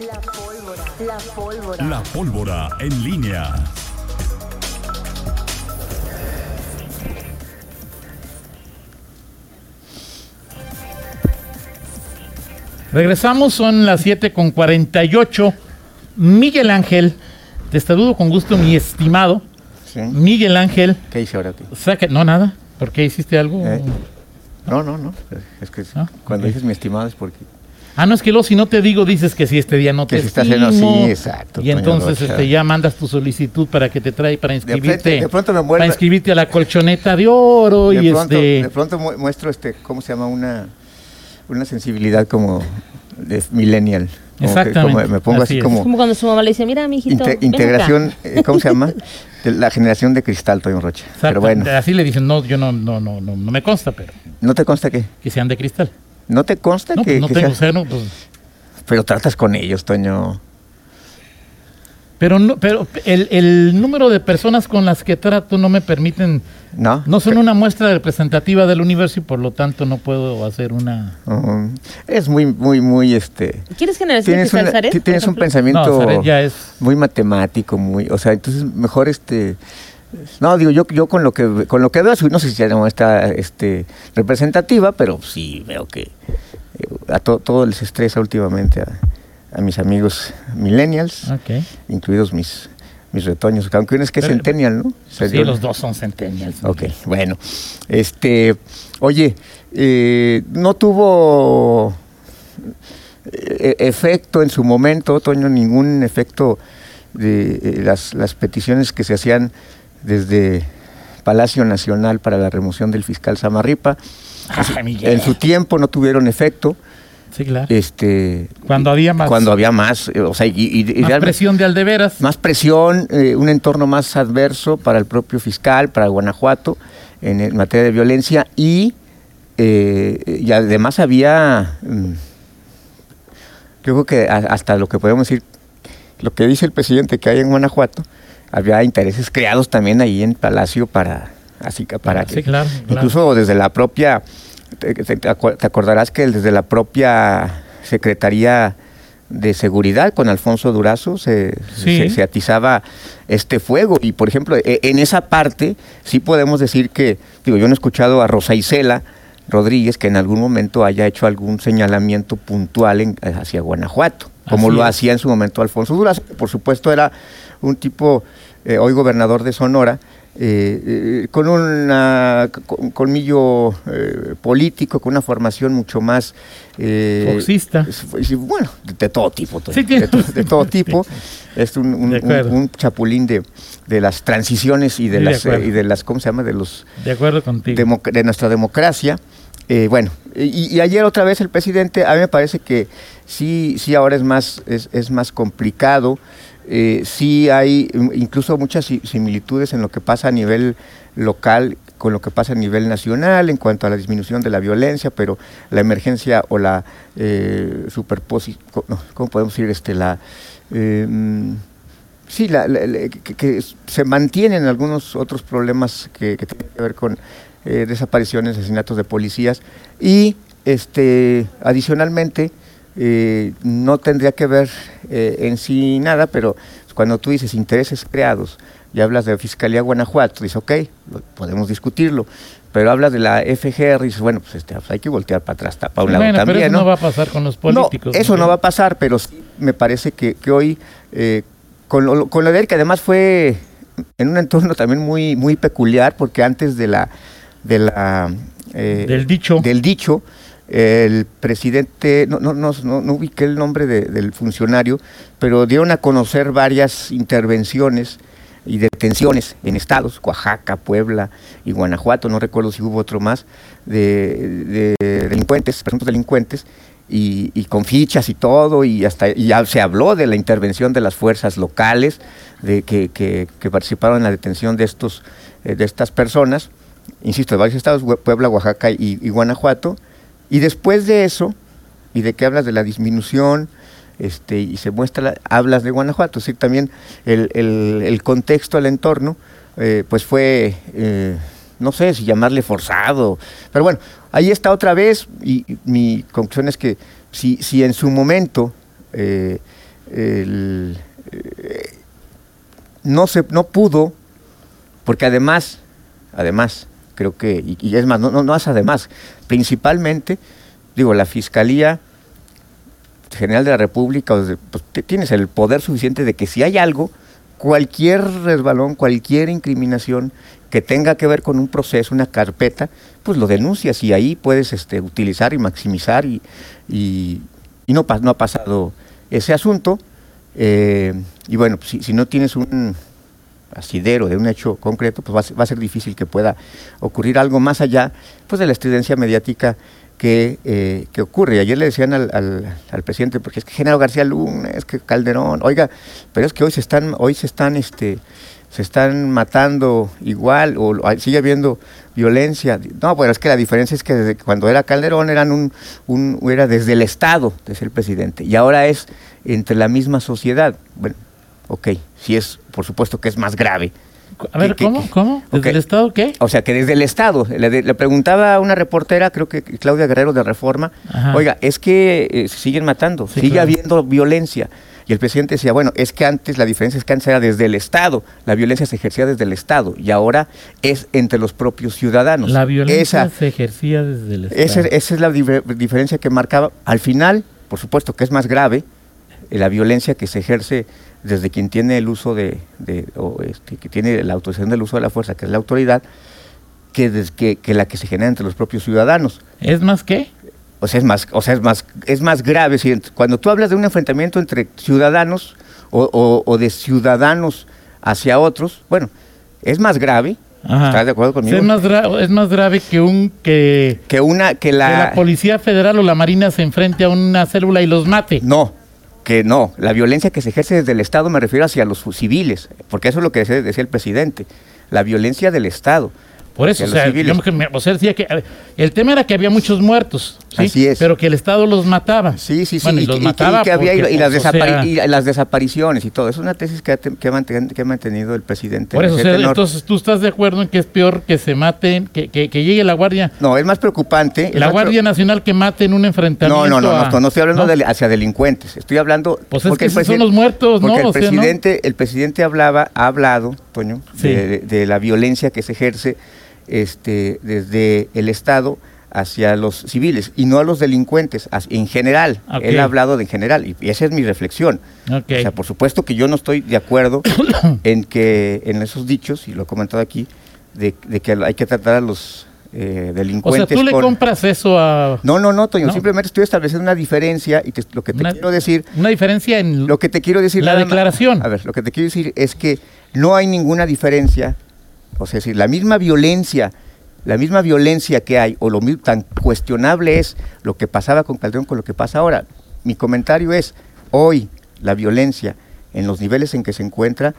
La pólvora. La pólvora. La pólvora en línea. Regresamos, son las 7 con 48. Miguel Ángel, te saludo con gusto, mi estimado. Sí. Miguel Ángel, ¿Qué hice ahora? saca, no nada, ¿por qué hiciste algo? Eh, No, no, no. Es que Ah, cuando dices mi estimado es porque. Ah, no, es que luego si no te digo, dices que si este día no Que te si estás en- sí, exacto, Y entonces este, ya mandas tu solicitud para que te trae para inscribirte. de pronto me Para inscribirte a la colchoneta de oro De y pronto, este. de pronto mu- muestro este, ¿cómo se llama? Una, una sensibilidad como de millennial. Como que- Exactamente, como me pongo así así, es. como Como cuando su mamá le dice, mira, mijito, inte- ven acá". integración, eh, ¿cómo se llama? De la generación de cristal, Toño Rocha. exacto, Pero bueno, Así le dicen, no, yo no, no, no, no, no me consta, pero ¿no te consta que? que sean de cristal. ¿No te consta No, que, pues no que tengo, sea- o sea, no, pues, Pero tratas con ellos, Toño. Pero, no, pero el, el número de personas con las que trato no me permiten, ¿No? no son una muestra representativa del universo y por lo tanto no puedo hacer una... Es muy, muy, muy, este... ¿Quieres generación Tienes, una- Zaret, tienes un pensamiento No, Zaret ya es... muy matemático, muy, o sea, entonces mejor este, no digo yo, yo con lo que con lo que veo, no sé si sea muestra este representativa, pero sí veo que eh, a to- todo les estresa últimamente a, a mis amigos millennials, incluidos mis mis retoños, aunque uno es que es Pero- centennial, ¿no? Sea, Sí, los dos son centennials. Ok, bueno. Este, oye, eh, no tuvo eh, efecto en su momento, Toño, ningún efecto de eh, las, las peticiones que se hacían desde Palacio Nacional para la remoción del fiscal Samarripa. En su tiempo no tuvieron efecto. Sí, claro. Este, Cuando había más, cuando había más, eh, o sea, y, y- y más presión de aldeveras. más presión, eh, un entorno más adverso para el propio fiscal, para Guanajuato, en, en materia de violencia y, eh, y además había, mm, yo creo que hasta lo que podemos decir, lo que dice el presidente que hay en Guanajuato, había intereses creados también ahí en Palacio para, así que para Sí, que- claro, claro. incluso desde la propia, te, acordarás que desde la propia Secretaría de Seguridad con Alfonso Durazo se, Sí. se, se atizaba este fuego y por ejemplo e- en esa parte sí podemos decir que, digo, yo no he escuchado a Rosa Isela Rodríguez que en algún momento haya hecho algún señalamiento puntual en- hacia Guanajuato, como Así lo hacía en su momento Alfonso Durazo, que por supuesto era un tipo, eh, hoy gobernador de Sonora, eh, eh, con un colmillo eh, político, con una formación mucho más... Foxista. bueno, de, de todo tipo. Sí, tiene- de, to- de todo tipo. Es un, un- De acuerdo. un- un chapulín de, de las transiciones y de, Sí, las, y de las, ¿cómo se llama? De los De acuerdo contigo. de nuestra democracia. Eh, bueno, y, y ayer otra vez el presidente, a mí me parece que sí, sí ahora es más, es, es más complicado. Eh, sí hay incluso muchas si- similitudes en lo que pasa a nivel local con lo que pasa a nivel nacional en cuanto a la disminución de la violencia, pero la emergencia o la eh, superposición, ¿cómo podemos decir? Este, la, mm, Sí, la- que se mantienen algunos otros problemas que, que tienen que ver con eh, desapariciones, asesinatos de policías y este adicionalmente eh, no tendría que ver eh, en sí nada, pero cuando tú dices intereses creados y hablas de Fiscalía Guanajuato, dices, ok, lo- podemos discutirlo, pero hablas de la FGR y dices, bueno, pues este, pues hay que voltear para atrás, para un lado bueno, pero también, eso ¿no? no va a pasar con los políticos. No, eso no va a pasar, pero sí me parece que, que hoy, eh, con, lo, con lo de él, que además fue en un entorno también muy, muy peculiar, porque antes de la... De la eh, Del dicho. Del dicho, el presidente, no, no, no, no, ubiqué el nombre de- del funcionario, pero dieron a conocer varias intervenciones y detenciones en estados, Oaxaca, Puebla y Guanajuato, no recuerdo si hubo otro más, de, de delincuentes, presuntos delincuentes, y, y con fichas y todo, y hasta y ya se habló de la intervención de las fuerzas locales de que, participaron en la detención de estos eh, de estas personas, insisto, de varios estados, Puebla, Oaxaca y Guanajuato, y después de eso, y de que hablas de la disminución, este, y se muestra, la- hablas de Guanajuato, decir, también el, el- contexto, el entorno, eh, pues fue, eh, no sé si llamarle forzado, pero bueno, ahí está otra vez, y, mi conclusión es que si, si en su momento eh, no se no pudo porque además además creo que y, es más no no no es además principalmente digo la fiscalía general de la República pues, tienes el poder suficiente de que si hay algo cualquier resbalón cualquier incriminación que tenga que ver con un proceso una carpeta pues lo denuncias y ahí puedes este utilizar y maximizar y y, no, ha pasado ese asunto. eh, y bueno, si no tienes un asidero de un hecho concreto, pues va a, ser, difícil que pueda ocurrir algo más allá pues, de la estridencia mediática que, eh, que ocurre. Ayer le decían al, al- presidente, porque es que Genaro García Luna, es que Calderón, oiga, pero es que hoy se están, hoy se están, este, se están matando igual, o sigue habiendo violencia. No, bueno, es que la diferencia es que desde cuando era Calderón eran un, un era desde el Estado, desde el presidente, y ahora es entre la misma sociedad. Bueno, ok, sí es, por supuesto que es más grave. A ver, ¿Qué- ¿cómo? ¿Cómo? ¿Desde Ok. el Estado qué? O sea, que desde el Estado, le, preguntaba a una reportera, creo que Claudia Guerrero de Reforma, Ajá. oiga, es que eh, se siguen matando, Sí, sigue claro. habiendo violencia. Y el presidente decía, bueno, es que antes la diferencia es que antes era desde el Estado, la violencia se ejercía desde el Estado y ahora es entre los propios ciudadanos. La violencia Esa, se ejercía desde el Estado. esa, esa es la difer- diferencia que marcaba. Al final, por supuesto que es más grave eh, la violencia que se ejerce desde quien tiene el uso de, de- o este, que tiene la autorización del uso de la fuerza, que es la autoridad, que, des- que, que la que se genera entre los propios ciudadanos. ¿Es más qué? O sea, es más, o sea, es más, es más grave. cuando tú hablas de un enfrentamiento entre ciudadanos o, o- o de ciudadanos hacia otros, bueno, es más grave. Ajá. ¿Estás de acuerdo conmigo? Es más, es más grave que un que, que una, que que la, la Policía Federal o la Marina se enfrente a una célula y los mate. No, que no. La violencia que se ejerce desde el Estado me refiero hacia los civiles, porque eso es lo que decía, el presidente. La violencia del Estado. Por eso, o sea, digamos que me- o sea, decía que ver, el tema era que había muchos muertos, ¿sí? Así es. pero que el Estado los mataba. Sí, sí, sí. Bueno, y, y, los y mataba y que había, y, porque, y las o desapari- sea, y las desapariciones y todo. Es una tesis que ha, que ha manten- que ha mantenido el presidente. Por en eso, o sea, entonces tú estás de acuerdo en que es peor que se maten, que, que, que llegue la Guardia, No, es más preocupante. la más Guardia Nacional que mate en un No, enfrentamiento. no, no, a- no, no estoy hablando ¿no? de hacia delincuentes. Estoy hablando. Pues es porque que el esos son los muertos, ¿no? Porque O sea, el ¿no? presidente, el presidente hablaba, ha hablado, Toño, Sí. de, de la violencia que se ejerce este, desde el Estado hacia los civiles y no a los delincuentes, en general. Ok. Él ha hablado de en general y, esa es mi reflexión. O sea, por supuesto que yo no estoy de acuerdo en que en esos dichos, y lo he comentado aquí, de, de que hay que tratar a los eh, o sea, delincuentes tú le con- compras eso a no, no, no, Toño, No. simplemente estoy estableciendo una diferencia y te- lo que te Una- quiero decir, una diferencia en lo que te quiero decir La más- declaración. a ver, lo que te quiero decir es que no hay ninguna diferencia, o sea, es decir, la misma violencia, la misma violencia que hay o lo tan cuestionable es lo que pasaba con Calderón con lo que pasa ahora. Mi comentario es, hoy la violencia en los niveles en que se encuentra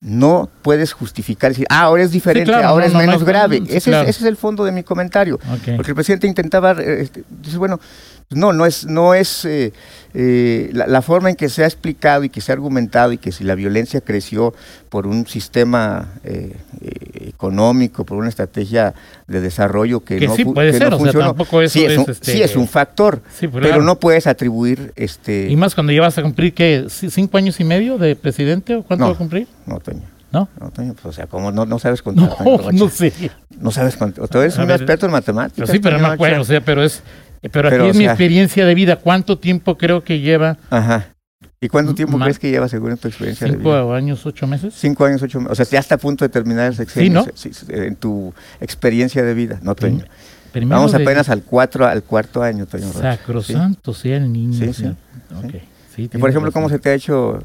no puedes justificar decir, ah, ahora es diferente, claro, ahora no, es no, no menos grave. sí, ese, claro. es, ese es el fondo de mi comentario. Porque el presidente intentaba, eh, este, dice, bueno, no, no es, no es eh, eh, la, la forma en que se ha explicado y que se ha argumentado y que si la violencia creció por un sistema económico, por una estrategia de desarrollo que, Que no, sí puede que ser, no o sea, tampoco eso sí, es, un, este, sí es un factor, Sí, pero claro. no puedes atribuir este. Y más cuando llevas a cumplir, ¿qué? ¿C- ¿Cinco años y medio de presidente o cuánto No. va a cumplir? No, Toño. ¿No? No, Toño, pues, o sea, como no, no sabes contar. No, Toño no sé. No sabes contar. Tú eres A un ver, experto en matemáticas. Pero sí, pero no Rocha. o sea, pero es... Pero aquí Pero, es mi sea- experiencia de vida. ¿Cuánto tiempo creo que lleva? Ajá. ¿Y cuánto tiempo crees que lleva según tu experiencia de vida? ¿Cinco años, ocho meses? Cinco años, ocho meses. O sea, ya está a punto de terminar el sexenio. Sí, ¿no? en tu experiencia de vida. No, Toño. Primero Vamos de- apenas al cuatro, al cuarto año, Toño. Sacrosanto sea el niño. Sí, ¿sí? sí, Ok, sí, Y por ejemplo, ¿cómo se te ha hecho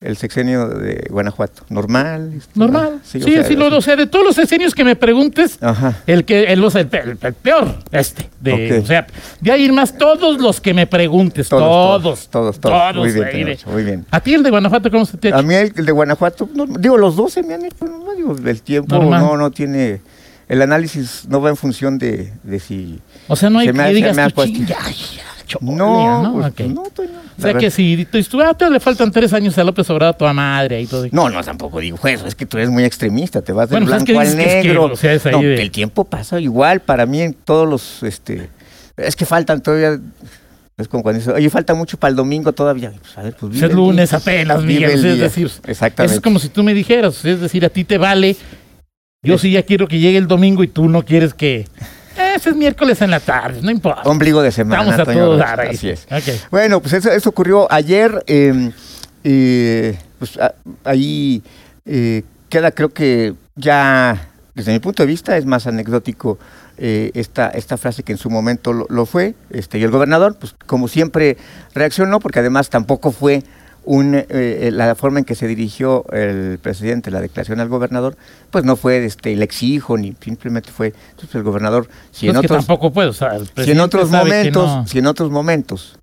el sexenio de Guanajuato? ¿Normal? Este, Normal. Sí, o sí, sea, lo- o sea, de todos los escenarios que me preguntes, Ajá. el que el, o el, el- el peor, este. De. O sea, de ahí más, todos los que me preguntes, Todos, todos. todos, todos. Muy bien, de- muy bien. ¿A ti el de Guanajuato cómo se te ha A hecho? mí el, el de Guanajuato, no, digo, los dos se me han hecho, no, digo, el tiempo Normal. no, no tiene, el análisis no va en función de, de si... O sea, no hay se me que digas me tú, No, ¿no? pues, Ok. no, Toño, O sea que si tú, tú ah, te le faltan tres años a López Obrador, a tu madre y todo. No, no, tampoco digo eso, es que tú eres muy extremista, te vas del Bueno, pues es blanco que al dices que es que, negro. o sea, es ahí No, de- El tiempo pasa igual para mí en todos los, este, es que faltan todavía Es como cuando dices, oye, falta mucho para el domingo todavía. Pues, a ver, pues, vive Es el lunes día. apenas, Vive Miguel. el Es día. decir, Exactamente. es como si tú me dijeras, es decir, a ti te vale. Yo sí ya quiero que llegue el domingo y tú no quieres que. Ese es miércoles en la tarde, no importa. Ombligo de semana. Vamos a todo dar ahí. Así es. Bueno, pues eso, eso ocurrió ayer. eh, eh, pues a- ahí eh, queda, creo que ya, desde mi punto de vista, es más anecdótico eh, esta, esta frase que en su momento lo, lo fue. Este, y el gobernador, pues como siempre, reaccionó, porque además tampoco fue un, eh, eh, la forma en que se dirigió el presidente, la declaración al gobernador, pues no fue este, le exijo, ni simplemente fue entonces, el gobernador. Si en otros, tampoco puedo. O sea, el si en otros momentos, no- si en otros momentos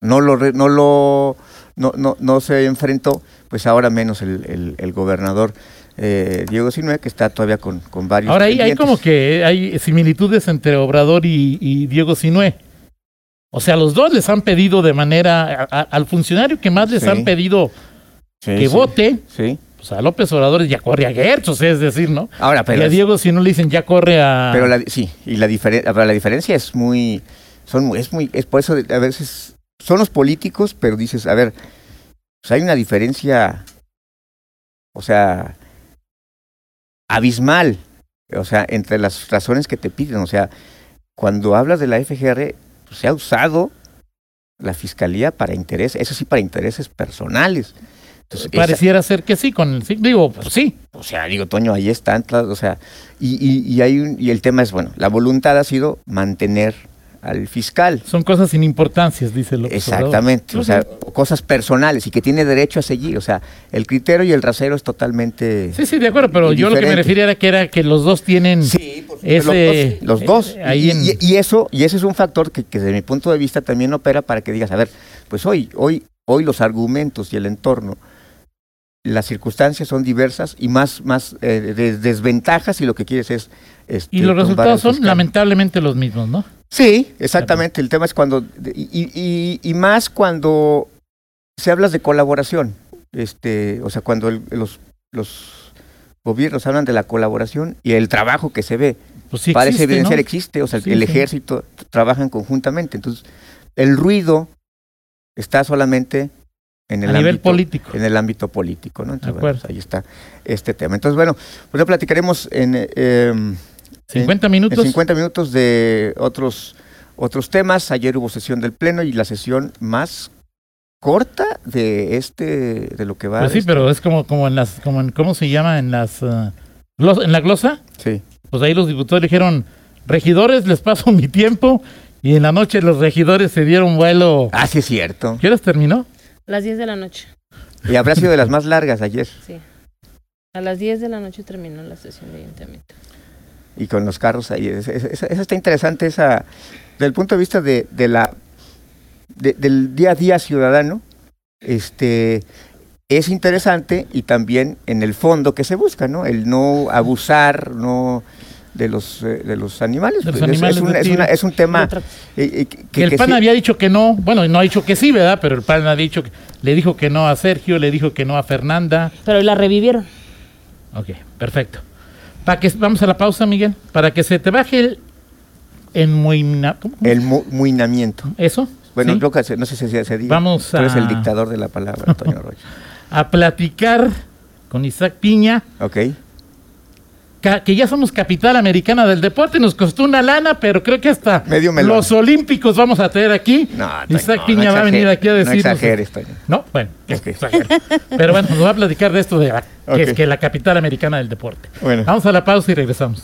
no lo no lo no, no, no se enfrentó, pues ahora menos el, el- el gobernador eh, Diego Sinue, que está todavía con, con varios. Ahora ahí hay como que hay similitudes entre Obrador y, y Diego Sinué. O sea, los dos les han pedido de manera. a- a- al funcionario que más les Sí. han pedido Sí, que vote, Sí. pues a López Obrador ya corre a Gertz, o sea, es decir, ¿no? Ahora, pero, y a Diego Sinué le dicen ya corre a. pero la, sí, y la diferencia, la diferencia es muy, son, muy- es muy, es por eso de- a veces son los políticos, pero dices, a ver, pues hay una diferencia, o sea, abismal, o sea, entre las razones que te piden, o sea, cuando hablas de la FGR, pues, se ha usado la fiscalía para intereses, eso sí, para intereses personales. Entonces, esa- Pareciera ser que sí, con el sí, digo, pues sí. o sea, digo, Toño, ahí están, o sea, y, y, y hay un- y el tema es, bueno, la voluntad ha sido mantener al fiscal. Son cosas sin importancias, dice López Exactamente, o sea, cosas personales y que tiene derecho a seguir, o sea, el criterio y el rasero es totalmente... Sí, sí, de acuerdo, pero yo lo que me refería era que era que los dos tienen Sí, ese los dos, los dos. eh, ahí y, y- y eso, y ese es un factor que, que desde mi punto de vista también opera para que digas, a ver, pues hoy, hoy, hoy los argumentos y el entorno, las circunstancias son diversas y más, más eh, de- desventajas y lo que quieres es... este, y los resultados son lamentablemente los mismos, ¿no? Sí, exactamente. El tema es cuando, y- y más cuando se hablas de colaboración, este, o sea, cuando el- los, los gobiernos hablan de la colaboración y el trabajo que se ve, Pues sí parece existe, evidenciar ¿no? existe, o sea, Sí, el sí. ejército trabajan conjuntamente. Entonces, el ruido está solamente en el a nivel ámbito político. en el ámbito político, ¿no? Entonces, bueno, pues ahí está este tema. Entonces, bueno, pues ya platicaremos en, eh, em, 50 en minutos. 50 minutos de otros, otros temas. Ayer hubo sesión del Pleno y la sesión más corta de este, de lo que va. Pues sí, este- pero es como, como en las, como en, ¿cómo se llama? En las, glos- en la glosa, Sí. pues ahí los diputados dijeron, regidores, les paso mi tiempo, y en la noche los regidores se dieron vuelo. Ah, sí es cierto. ¿Qué horas terminó? A las 10 de la noche, Y habrá sido de las más largas ayer. sí. A las 10 de la noche terminó la sesión de ayuntamiento. Y con los carros ahí. Esa está interesante, esa, desde el punto de vista de, de la, de- del día a día ciudadano, este, es interesante y también en el fondo que se busca, ¿no? El no abusar, no de los eh, de los animales. De los Pues es- animales es, un, de es, tiro. una- es un tema eh, eh, que, Que el que PAN sí- había dicho que no, bueno, no ha dicho que sí, ¿verdad? Pero el PAN ha dicho, que- le dijo que no a Sergio, le dijo que no a Fernanda. Pero la revivieron. Ok, perfecto. Para que, vamos a la pausa, Miguel, para que se te baje el enmuina- ¿cómo? el mu- muinamiento. ¿Eso? Bueno, ¿Sí? se- no sé si se, diga. Vamos Tú eres a- el dictador de la palabra, Antonio Rocha. a platicar con Isaac Piña, Ok. que ya somos capital americana del deporte, nos costó una lana, pero creo que hasta Medio los olímpicos vamos a tener aquí. No, Isaac no, Piña no va a venir aquí a No decirnos. exageres, Toño. No, bueno, Ok. exagero. Pero bueno, nos va a platicar de esto de la- que, es que la capital americana del deporte. Bueno. Vamos a la pausa y regresamos.